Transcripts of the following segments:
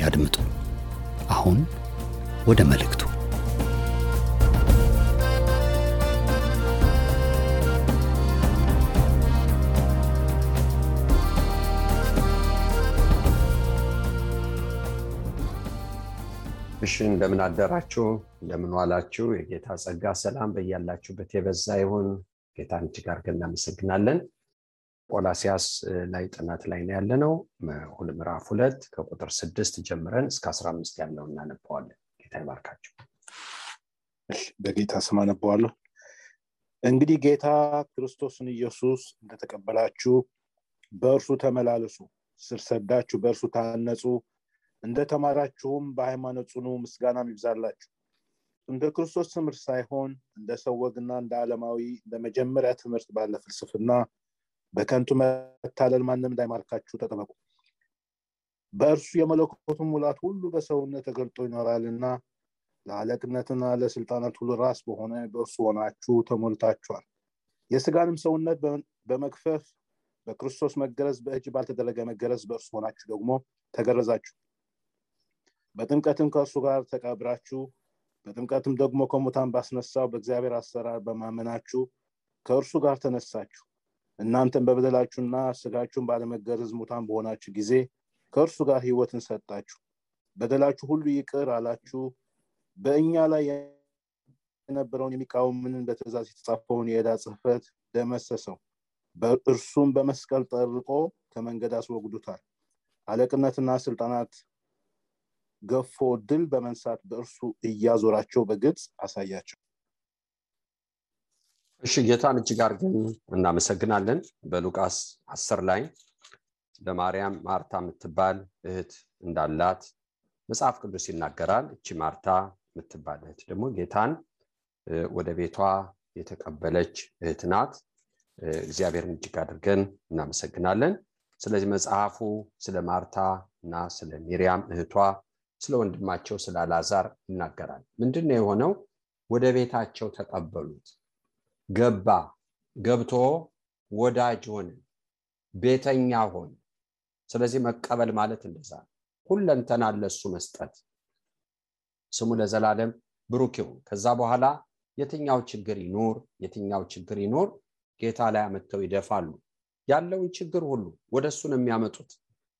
ያድምጡ። አሁን ወደ መልእክቱ። እሺ እንደምን አደራችሁ፣ እንደምን ዋላችሁ። የጌታ ጸጋ ሰላም በያላችሁበት የበዛ ይሁን። ጌታን እጅግ አድርገን እናመሰግናለን። ቆላሲያስ ላይ ጥናት ላይ ነው ያለነው። ምዕራፍ ሁለት ከቁጥር ስድስት ጀምረን እስከ አስራ አምስት ያለው እናነበዋለን። ጌታ ይባርካችሁ። በጌታ ስም አነበዋለሁ። እንግዲህ ጌታ ክርስቶስን ኢየሱስ እንደተቀበላችሁ በእርሱ ተመላለሱ፣ ስር ሰዳችሁ በእርሱ ታነጹ እንደተማራችሁም በሃይማኖት ጽኑ፣ ምስጋናም ይብዛላችሁ። እንደ ክርስቶስ ትምህርት ሳይሆን እንደ ሰው ወግና እንደ ዓለማዊ እንደ መጀመሪያ ትምህርት ባለ ፍልስፍና በከንቱ መታለል ማንም እንዳይማርካችሁ ተጠበቁ። በእርሱ የመለኮቱን ሙላት ሁሉ በሰውነት ተገልጦ ይኖራልና ለአለቅነትና ለስልጣናት ሁሉ ራስ በሆነ በእርሱ ሆናችሁ ተሞልታችኋል። የስጋንም ሰውነት በመክፈፍ በክርስቶስ መገረዝ በእጅ ባልተደረገ መገረዝ በእርሱ ሆናችሁ ደግሞ ተገረዛችሁ። በጥምቀትም ከእርሱ ጋር ተቀብራችሁ በጥምቀትም ደግሞ ከሙታን ባስነሳው በእግዚአብሔር አሰራር በማመናችሁ ከእርሱ ጋር ተነሳችሁ። እናንተም በበደላችሁና ስጋችሁን ባለመገረዝ ሙታን በሆናችሁ ጊዜ ከእርሱ ጋር ሕይወትን ሰጣችሁ። በደላችሁ ሁሉ ይቅር አላችሁ። በእኛ ላይ የነበረውን የሚቃወምንን በትእዛዝ የተጻፈውን የዕዳ ጽሕፈት ደመሰሰው። እርሱም በመስቀል ጠርቆ ከመንገድ አስወግዱታል። አለቅነትና ስልጣናት ገፎ ድል በመንሳት በእርሱ እያዞራቸው በግልጽ አሳያቸው። እሺ ጌታን እጅግ አድርገን እናመሰግናለን። በሉቃስ አስር ላይ ለማርያም ማርታ የምትባል እህት እንዳላት መጽሐፍ ቅዱስ ይናገራል። እቺ ማርታ የምትባል እህት ደግሞ ጌታን ወደ ቤቷ የተቀበለች እህት ናት። እግዚአብሔርን እጅግ አድርገን እናመሰግናለን። ስለዚህ መጽሐፉ ስለ ማርታ እና ስለ ሚሪያም እህቷ ስለ ወንድማቸው ስለ አላዛር ይናገራል። ምንድን ነው የሆነው? ወደ ቤታቸው ተቀበሉት። ገባ። ገብቶ ወዳጅ ሆነ፣ ቤተኛ ሆነ። ስለዚህ መቀበል ማለት እንደዛ ሁለንተና ለሱ መስጠት። ስሙ ለዘላለም ብሩክ ይሁን። ከዛ በኋላ የትኛው ችግር ይኖር የትኛው ችግር ይኖር ጌታ ላይ አመጥተው ይደፋሉ። ያለውን ችግር ሁሉ ወደ እሱ ነው የሚያመጡት።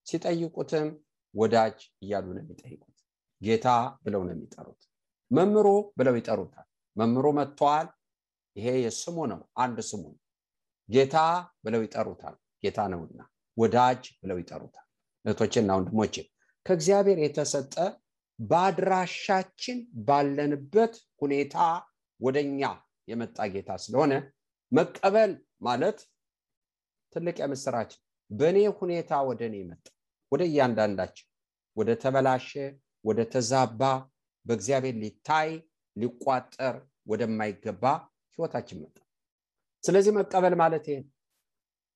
ሲጠይቁትም ወዳጅ እያሉ ነው የሚጠይቁት። ጌታ ብለው ነው የሚጠሩት። መምሮ ብለው ይጠሩታል። መምሮ መጥተዋል። ይሄ የስሙ ነው፣ አንድ ስሙ ጌታ ብለው ይጠሩታል፣ ጌታ ነውና። ወዳጅ ብለው ይጠሩታል። እህቶቼና ወንድሞቼ ከእግዚአብሔር የተሰጠ በአድራሻችን ባለንበት ሁኔታ ወደኛ የመጣ ጌታ ስለሆነ መቀበል ማለት ትልቅ የምስራች በእኔ ሁኔታ ወደ እኔ መጣ ወደ እያንዳንዳችን ወደ ተበላሸ ወደ ተዛባ በእግዚአብሔር ሊታይ ሊቋጠር ወደማይገባ ህይወታችን መጣ። ስለዚህ መቀበል ማለት ይሄ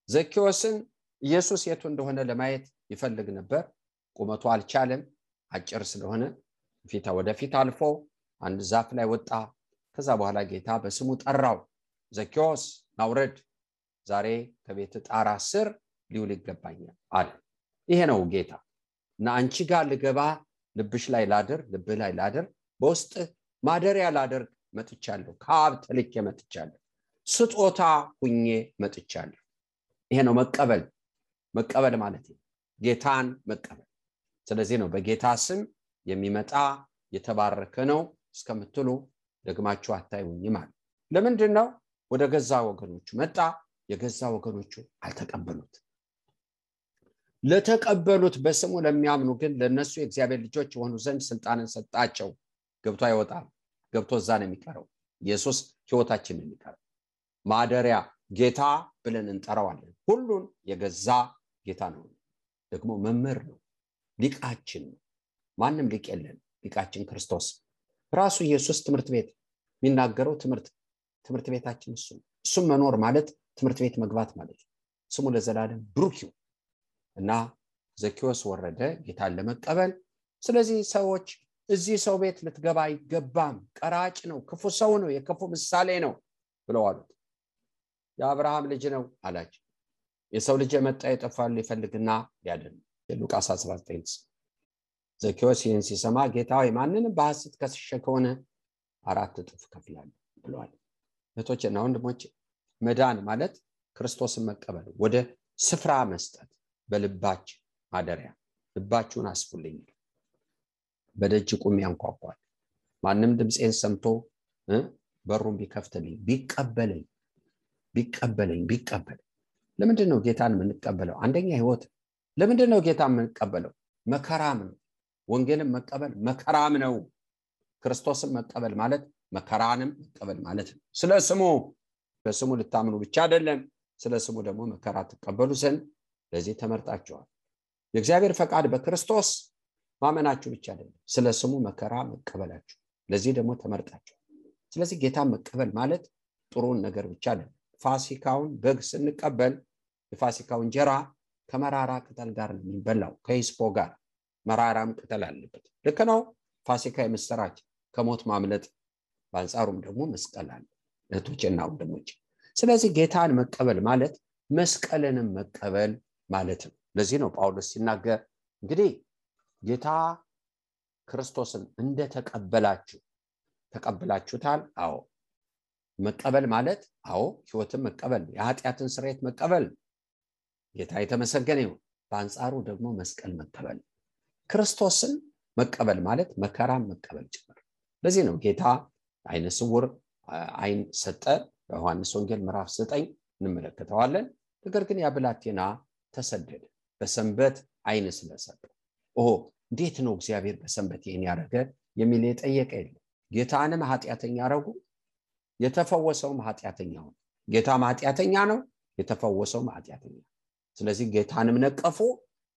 ዘኪዎስን ኢየሱስ የቱ እንደሆነ ለማየት ይፈልግ ነበር። ቁመቱ አልቻለም፣ አጭር ስለሆነ ፊታ ወደፊት አልፎ አንድ ዛፍ ላይ ወጣ። ከዛ በኋላ ጌታ በስሙ ጠራው። ዘኪዎስ ናውረድ፣ ዛሬ ከቤት ጣራ ስር ሊውል ይገባኛል አለ። ይሄ ነው ጌታ እና አንቺ ጋር ልገባ ልብሽ ላይ ላድር ልብህ ላይ ላድር በውስጥ ማደሪያ ላደርግ መጥቻለሁ። ከአብ ተልኬ መጥቻለሁ። ስጦታ ሁኜ መጥቻለሁ። ይሄ ነው መቀበል። መቀበል ማለት ጌታን መቀበል። ስለዚህ ነው በጌታ ስም የሚመጣ የተባረከ ነው እስከምትሉ ደግማችሁ አታዩኝም አለ ለምንድን ነው ወደ ገዛ ወገኖቹ መጣ። የገዛ ወገኖቹ አልተቀበሉት። ለተቀበሉት በስሙ ለሚያምኑ ግን ለእነሱ የእግዚአብሔር ልጆች የሆኑ ዘንድ ስልጣንን ሰጣቸው። ገብቶ አይወጣም ገብቶ እዛ ነው የሚቀረው። ኢየሱስ ህይወታችን የሚቀረው። ማደሪያ ጌታ ብለን እንጠራዋለን። ሁሉን የገዛ ጌታ ነው። ደግሞ መምህር ነው። ሊቃችን ነው። ማንም ሊቅ የለን ሊቃችን ክርስቶስ ራሱ ኢየሱስ ትምህርት ቤት የሚናገረው ትምህርት ትምህርት ቤታችን እሱ እሱም መኖር ማለት ትምህርት ቤት መግባት ማለት ነው። ስሙ ለዘላለም ብሩክ እና ዘኪዎስ ወረደ ጌታን ለመቀበል። ስለዚህ ሰዎች እዚህ ሰው ቤት ልትገባ አይገባም። ቀራጭ ነው ክፉ ሰው ነው የክፉ ምሳሌ ነው ብለው አሉት። የአብርሃም ልጅ ነው አላቸው። የሰው ልጅ የመጣ የጠፋል ሊፈልግና ሊያድን ሉቃስ 19 ዘኪዎስ ይህን ሲሰማ ጌታ ወይ ማንንም በሐሰት ከስሸ ከሆነ አራት እጥፍ ከፍላለሁ ብለዋል። እህቶችና ወንድሞች መዳን ማለት ክርስቶስን መቀበል ወደ ስፍራ መስጠት በልባችን ማደሪያ። ልባችሁን አስፉልኝ በደጅ ቁም ያንኳኳል። ማንም ድምፄን ሰምቶ በሩን ቢከፍትልኝ ቢቀበለኝ ቢቀበለኝ ቢቀበል። ለምንድን ነው ጌታን የምንቀበለው? አንደኛ ህይወት። ለምንድን ነው ጌታ የምንቀበለው? መከራም ነው። ወንጌልን መቀበል መከራም ነው። ክርስቶስን መቀበል ማለት መከራንም መቀበል ማለት ነው። ስለ ስሙ በስሙ ልታምኑ ብቻ አይደለም። ስለ ስሙ ደግሞ መከራ ትቀበሉ ዘንድ ለዚህ ተመርጣችኋል። የእግዚአብሔር ፈቃድ በክርስቶስ ማመናችሁ ብቻ አይደለም ስለ ስሙ መከራ መቀበላችሁ። ለዚህ ደግሞ ተመርጣችኋል ስለዚህ ጌታን መቀበል ማለት ጥሩን ነገር ብቻ አይደለም። ፋሲካውን በግ ስንቀበል የፋሲካው እንጀራ ከመራራ ቅጠል ጋር ነው የሚበላው ከሂስፖ ጋር። መራራም ቅጠል አለበት። ልክ ነው። ፋሲካ የምስራች ከሞት ማምለጥ በአንጻሩም ደግሞ መስቀል አለ። እህቶችና ወንድሞች ስለዚህ ጌታን መቀበል ማለት መስቀልንም መቀበል ማለት ነው። ለዚህ ነው ጳውሎስ ሲናገር እንግዲህ ጌታ ክርስቶስን እንደተቀበላችሁ ተቀብላችሁታል? አዎ። መቀበል ማለት አዎ ህይወትን መቀበል የኃጢአትን ስርየት መቀበል ጌታ የተመሰገነ ይሁን። በአንጻሩ ደግሞ መስቀል መቀበል ክርስቶስን መቀበል ማለት መከራን መቀበል ጭምር። ለዚህ ነው ጌታ አይነ ስውር አይን ሰጠ። በዮሐንስ ወንጌል ምዕራፍ 9 እንመለከተዋለን። ነገር ግን ያብላቴና ተሰደደ። በሰንበት አይን ስለሰጠ እንዴት ነው እግዚአብሔር በሰንበት ይህን ያደረገ የሚል የጠየቀ የለም። ጌታንም ኃጢአተኛ ያረጉ የተፈወሰውም ኃጢአተኛ ሆነ። ጌታም ኃጢአተኛ ነው የተፈወሰውም ኃጢአተኛ ስለዚህ ጌታንም ነቀፉ።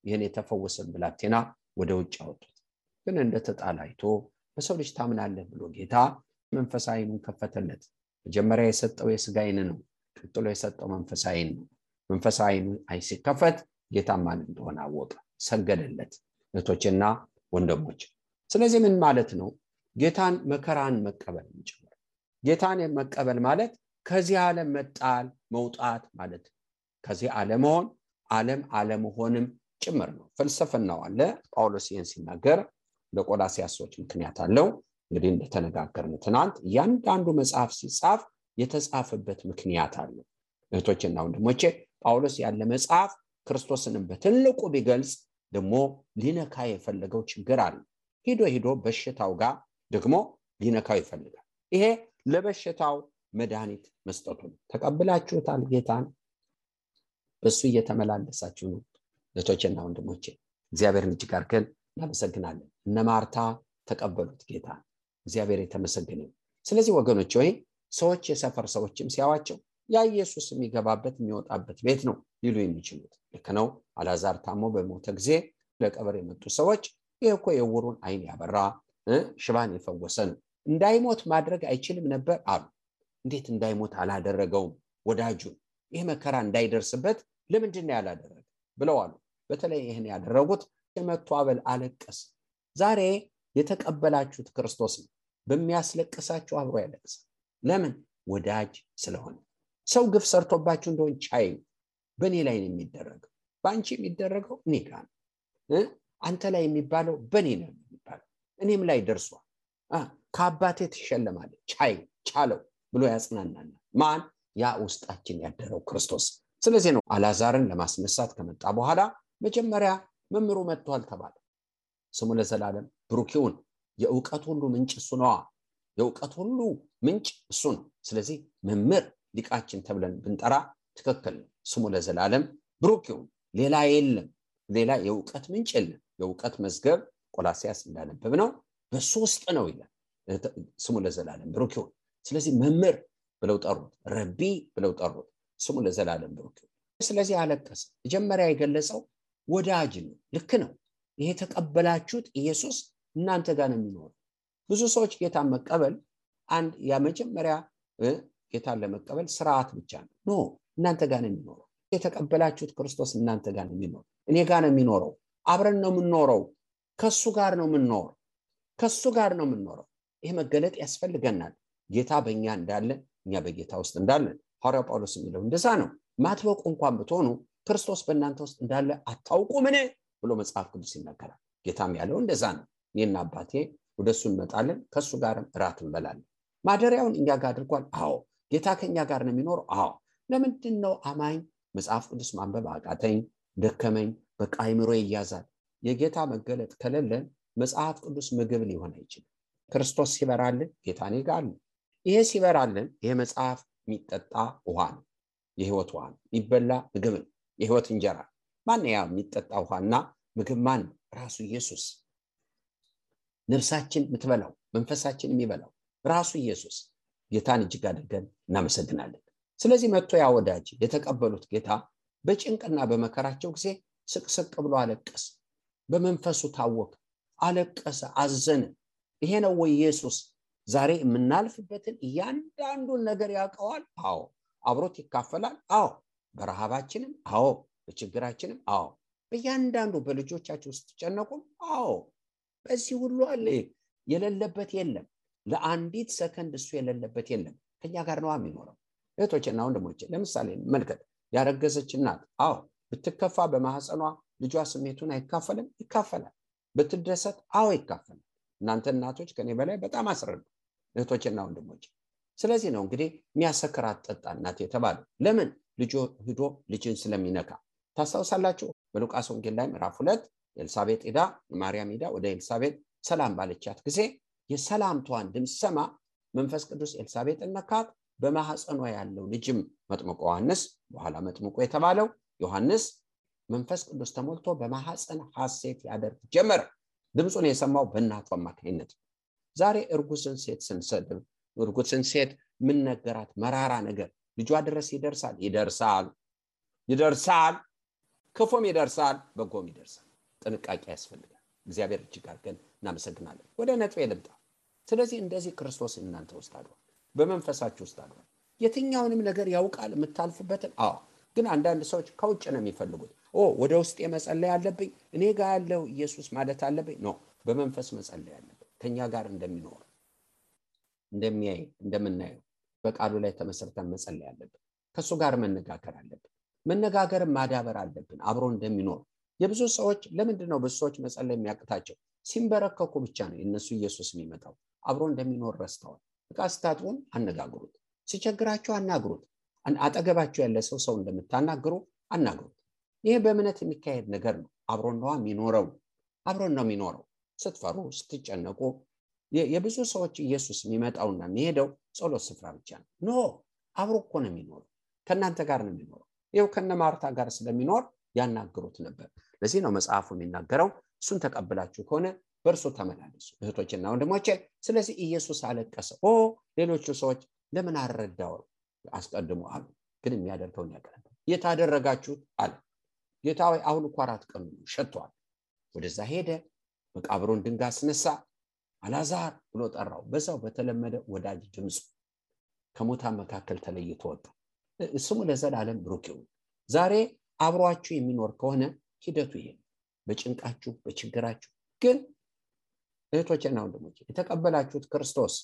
ይህን የተፈወሰን ብላቴና ወደ ውጭ አወጡት። ግን እንደተጣለ አይቶ በሰው ልጅ ታምናለህ ብሎ ጌታ መንፈሳዊ አይኑን ከፈተለት። መጀመሪያ የሰጠው የስጋ አይን ነው ቀጥሎ የሰጠው መንፈሳዊ አይን ነው። መንፈሳዊ አይኑ አይ ሲከፈት ጌታ ማን እንደሆነ አወቀ ሰገደለት እህቶችና ወንድሞች። ስለዚህ ምን ማለት ነው? ጌታን መከራን መቀበል ጭምር። ጌታን መቀበል ማለት ከዚህ ዓለም መጣል መውጣት ማለት ከዚህ አለመሆን ዓለም አለመሆንም ጭምር ነው። ፍልስፍናው አለ። ጳውሎስ ይህን ሲናገር ለቆላሲያስ ሰዎች ምክንያት አለው። እንግዲህ እንደተነጋገርን ትናንት እያንዳንዱ መጽሐፍ ሲጻፍ የተጻፈበት ምክንያት አለው። እህቶችና ወንድሞቼ ጳውሎስ ያለ መጽሐፍ ክርስቶስንም በትልቁ ቢገልጽ ደግሞ ሊነካ የፈለገው ችግር አለ። ሂዶ ሂዶ በሽታው ጋር ደግሞ ሊነካው ይፈልጋል። ይሄ ለበሽታው መድኃኒት መስጠቱ ነው። ተቀብላችሁታል ጌታን? በእሱ እየተመላለሳችሁ ነው። እህቶችና ወንድሞቼ እግዚአብሔርን እጅግ አድርገን እናመሰግናለን። እነ ማርታ ተቀበሉት ጌታ። እግዚአብሔር የተመሰገነ ስለዚህ ወገኖች ወይ ሰዎች የሰፈር ሰዎችም ሲያዋቸው ያ ኢየሱስ የሚገባበት የሚወጣበት ቤት ነው ሊሉ የሚችሉት። ልክ ነው። አላዛር ታሞ በሞተ ጊዜ ለቀበር የመጡ ሰዎች ይህ እኮ የውሩን አይን ያበራ ሽባን የፈወሰ ነው እንዳይሞት ማድረግ አይችልም ነበር አሉ። እንዴት እንዳይሞት አላደረገውም? ወዳጁን ይህ መከራ እንዳይደርስበት ለምንድን ያላደረገ? ብለው አሉ። በተለይ ይህን ያደረጉት የመቱ አበል አለቀስ ዛሬ የተቀበላችሁት ክርስቶስ ነው። በሚያስለቅሳችሁ አብሮ ያለቅሳል። ለምን? ወዳጅ ስለሆነ። ሰው ግፍ ሰርቶባችሁ እንደሆን ቻይ በእኔ ላይ ነው የሚደረገው። በአንቺ የሚደረገው እኔ ጋር ነው። አንተ ላይ የሚባለው በእኔ ነው የሚባለው። እኔም ላይ ደርሷል። ከአባቴ ትሸለማለ ቻይ ቻለው ብሎ ያጽናናናል ማን? ያ ውስጣችን ያደረው ክርስቶስ። ስለዚህ ነው አላዛርን ለማስነሳት ከመጣ በኋላ መጀመሪያ መምሩ መጥቷል ተባለ። ስሙ ለዘላለም ብሩክ ይሁን። የእውቀት ሁሉ ምንጭ እሱ ነዋ። የእውቀት ሁሉ ምንጭ እሱ ነው። ስለዚህ መምህር ሊቃችን ተብለን ብንጠራ ትክክል ነው ስሙ ለዘላለም ብሩክ ይሁን። ሌላ የለም። ሌላ የእውቀት ምንጭ የለም። የእውቀት መዝገብ ቆላሲያስ እንዳነበብ ነው። በሱ ነው ይላል። ስሙ ለዘላለም ብሩክ ይሁን። ስለዚህ መምህር ብለው ጠሩት ረቢ ብለው ጠሩት ስሙ ለዘላለም ብሩክ ይሁን። ስለዚህ አለቀሰ። መጀመሪያ የገለጸው ወዳጅ ነው። ልክ ነው። ይሄ የተቀበላችሁት ኢየሱስ እናንተ ጋር ነው የሚኖረው። ብዙ ሰዎች ጌታን መቀበል አንድ የመጀመሪያ ጌታን ለመቀበል ስርዓት ብቻ ነው። ኖ እናንተ ጋር ነው የሚኖረው። የተቀበላችሁት ክርስቶስ እናንተ ጋር ነው የሚኖረው። እኔ ጋር ነው የሚኖረው። አብረን ነው የምንኖረው። ከሱ ጋር ነው የምንኖረው። ከሱ ጋር ነው የምንኖረው። ይህ መገለጥ ያስፈልገናል። ጌታ በእኛ እንዳለ እኛ በጌታ ውስጥ እንዳለን። ሐዋርያው ጳውሎስ የሚለው እንደዛ ነው። ማትበቁ እንኳን ብትሆኑ ክርስቶስ በእናንተ ውስጥ እንዳለ አታውቁምን? ብሎ መጽሐፍ ቅዱስ ይናገራል። ጌታም ያለው እንደዛ ነው። እኔና አባቴ ወደ እሱ እንመጣለን። ከእሱ ጋርም እራት እንበላለን። ማደሪያውን እኛ ጋር አድርጓል። አዎ። ጌታ ከኛ ጋር ነው የሚኖረው። አዎ ለምንድን ነው አማኝ? መጽሐፍ ቅዱስ ማንበብ አቃተኝ ደከመኝ በቃ አይምሮ ይያዛል። የጌታ መገለጥ ከሌለን መጽሐፍ ቅዱስ ምግብ ሊሆን አይችልም። ክርስቶስ ሲበራልን ጌታ እኔ ጋር ይሄ ሲበራልን ይሄ መጽሐፍ የሚጠጣ ውሃ ነው። የህይወት ውሃ ነው። የሚበላ ምግብ ነው። የህይወት እንጀራ ማን ያ የሚጠጣ ውሃና ምግብ ማን ራሱ ኢየሱስ። ነፍሳችን የምትበላው መንፈሳችን የሚበላው ራሱ ኢየሱስ። ጌታን እጅግ አድርገን እናመሰግናለን ስለዚህ መጥቶ ያ ወዳጅ የተቀበሉት ጌታ በጭንቅና በመከራቸው ጊዜ ስቅስቅ ብሎ አለቀሰ። በመንፈሱ ታወቀ አለቀሰ አዘነ። ይሄ ነው ወይ ኢየሱስ ዛሬ የምናልፍበትን እያንዳንዱን ነገር ያውቀዋል? አዎ። አብሮት ይካፈላል? አዎ። በረሃባችንም? አዎ። በችግራችንም? አዎ። በእያንዳንዱ በልጆቻችሁ ስትጨነቁም? አዎ። በዚህ ሁሉ አለ። የሌለበት የለም። ለአንዲት ሰከንድ እሱ የሌለበት የለም። ከኛ ጋር ነዋ የሚኖረው እህቶችና ወንድሞች ለምሳሌ መልከት ያረገዘች እናት አዎ ብትከፋ በማህፀኗ ልጇ ስሜቱን አይካፈልም? ይካፈላል። ብትደሰት አዎ ይካፈላል። እናንተ እናቶች ከኔ በላይ በጣም አስረዱ እህቶችና ወንድሞች ስለዚህ ነው እንግዲህ የሚያሰክር አጠጣ እናት የተባለው። ለምን? ልጆ ሂዶ ልጅን ስለሚነካ። ታስታውሳላችሁ? በሉቃስ ወንጌል ላይ ምዕራፍ ሁለት ኤልሳቤጥ ሄዳ የማርያም ሄዳ ወደ ኤልሳቤጥ ሰላም ባለቻት ጊዜ የሰላምቷን ድምፅ ሰማ። መንፈስ ቅዱስ ኤልሳቤጥን ነካት በማህፀኗ ያለው ልጅም መጥምቆ ዮሐንስ በኋላ መጥምቆ የተባለው ዮሐንስ መንፈስ ቅዱስ ተሞልቶ በማህፀን ሐሴት ያደርግ ጀመረ ድምፁን የሰማው በእናቱ አማካኝነት ዛሬ እርጉዝን ሴት ስንሰድብ እርጉዝን ሴት ምንነገራት መራራ ነገር ልጇ ድረስ ይደርሳል? ይደርሳል። ይደርሳል። ክፉም ይደርሳል በጎም ይደርሳል። ጥንቃቄ ያስፈልጋል። እግዚአብሔር እጅግ አድርገን እናመሰግናለን። ወደ ነጥቤ ልምጣ። ስለዚህ እንደዚህ ክርስቶስ እናንተ ውስጥ አድሯል በመንፈሳችሁ ውስጥ አድሯል የትኛውንም ነገር ያውቃል የምታልፉበትን አዎ። ግን አንዳንድ ሰዎች ከውጭ ነው የሚፈልጉት። ኦ ወደ ውስጥ መጸለይ አለብኝ? እኔ ጋር ያለው ኢየሱስ ማለት አለብኝ? ኖ በመንፈስ መጸለይ አለብን ከኛ ጋር እንደሚኖር እንደሚያይ እንደምናየው በቃሉ ላይ ተመሰርተን መጸለይ አለብን። ከእሱ ጋር መነጋገር አለብን። መነጋገርን ማዳበር አለብን አብሮ እንደሚኖር። የብዙ ሰዎች ለምንድን ነው ብዙ ሰዎች መጸለይ የሚያቅታቸው? ሲንበረከኩ ብቻ ነው የእነሱ ኢየሱስ የሚመጣው። አብሮ እንደሚኖር ረስተዋል እቃ ስታጥቡን አነጋግሩት። ሲቸግራቸው አናግሩት። አጠገባቸው ያለ ሰው ሰው እንደምታናግሩ አናግሩት። ይሄ በእምነት የሚካሄድ ነገር ነው። አብሮን ነዋ የሚኖረው። አብሮን ነው የሚኖረው። ስትፈሩ ስትጨነቁ የብዙ ሰዎች ኢየሱስ የሚመጣውና የሚሄደው ጸሎት ስፍራ ብቻ ነው። ኖ አብሮ እኮ ነው የሚኖረው። ከእናንተ ጋር ነው የሚኖረው። ይው ከነ ማርታ ጋር ስለሚኖር ያናግሩት ነበር። ለዚህ ነው መጽሐፉ የሚናገረው። እሱን ተቀብላችሁ ከሆነ በእርሱ ተመላለሱ እህቶችና ወንድሞቼ። ስለዚህ ኢየሱስ አለቀሰ። ኦ ሌሎቹ ሰዎች ለምን አልረዳው? አስቀድሞ አሉ። ግን የሚያደርገውን ያቀረብ የት አደረጋችሁት? አለ። ጌታ ወይ አሁን እኮ አራት ቀኑ ሸቷል። ወደዛ ሄደ መቃብሩን ድንጋ አስነሳ አላዛር ብሎ ጠራው። በዛው በተለመደ ወዳጅ ድምፁ ከሙታን መካከል ተለይቶ ወጡ ስሙ ለዘላለም ብሩክ ይሁን። ዛሬ አብሯችሁ የሚኖር ከሆነ ሂደቱ ይሄ በጭንቃችሁ በችግራችሁ ግን እህቶችና ወንድሞች የተቀበላችሁት ክርስቶስ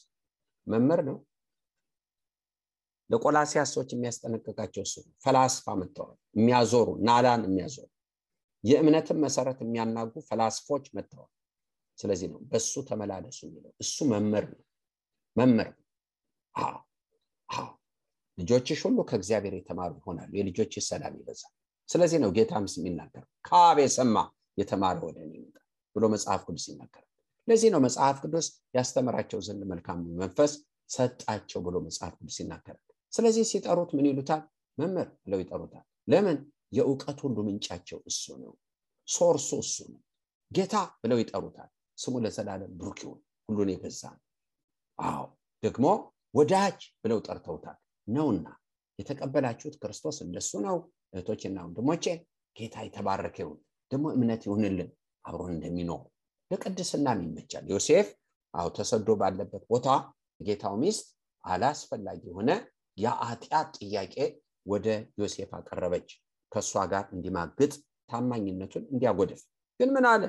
መምህር ነው። ለቆላሲያስ ሰዎች የሚያስጠነቅቃቸው እሱ ፈላስፋ መጥተዋል የሚያዞሩ ናዳን የሚያዞሩ የእምነትን መሰረት የሚያናጉ ፈላስፎች መጥተዋል ስለዚህ ነው በሱ ተመላለሱ የሚለው። እሱ መምህር ነው። መምህር ልጆችሽ ሁሉ ከእግዚአብሔር የተማሩ ይሆናሉ። የልጆችሽ ሰላም ይበዛል። ስለዚህ ነው ጌታ ምስ የሚናገር ከአብ የሰማ የተማረ ወደ እኔ ይመጣል ብሎ መጽሐፍ ቅዱስ ይናገራል። ለዚህ ነው መጽሐፍ ቅዱስ ያስተምራቸው ዘንድ መልካም መንፈስ ሰጣቸው ብሎ መጽሐፍ ቅዱስ ይናገራል። ስለዚህ ሲጠሩት ምን ይሉታል? መምህር ብለው ይጠሩታል። ለምን? የእውቀት ሁሉ ምንጫቸው እሱ ነው። ሶርሱ እሱ ነው። ጌታ ብለው ይጠሩታል። ስሙ ለዘላለም ብሩክ ይሁን። ሁሉን የገዛ ነው። አዎ ደግሞ ወዳጅ ብለው ጠርተውታል። ነውና የተቀበላችሁት ክርስቶስ እንደሱ ነው። እህቶችና ወንድሞቼ ጌታ የተባረከ ይሁን። ደግሞ እምነት ይሁንልን አብሮን እንደሚኖር ለቅድስናም ይመቻል። ዮሴፍ አዎ ተሰዶ ባለበት ቦታ ጌታው ሚስት አላስፈላጊ የሆነ የኃጢአት ጥያቄ ወደ ዮሴፍ አቀረበች። ከእሷ ጋር እንዲማግጥ ታማኝነቱን እንዲያጎድፍ ግን ምን አለ?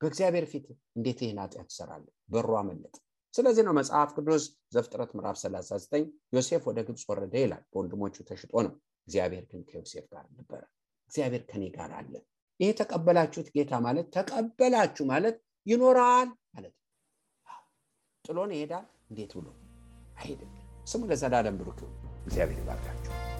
በእግዚአብሔር ፊት እንዴት ይህን ኃጢአት ትሰራለህ? በሩ አመለጠ። ስለዚህ ነው መጽሐፍ ቅዱስ ዘፍጥረት ምዕራፍ 39 ዮሴፍ ወደ ግብፅ ወረደ ይላል። በወንድሞቹ ተሽጦ ነው። እግዚአብሔር ግን ከዮሴፍ ጋር ነበረ። እግዚአብሔር ከኔ ጋር አለ። ይሄ የተቀበላችሁት ጌታ ማለት ተቀበላችሁ ማለት ይኖራል ማለት ጥሎን ይሄዳል እንዴት ብሎ አይሄድም። ስሙ ለዘላለም ብሩክ እግዚአብሔር ይባርካችሁ።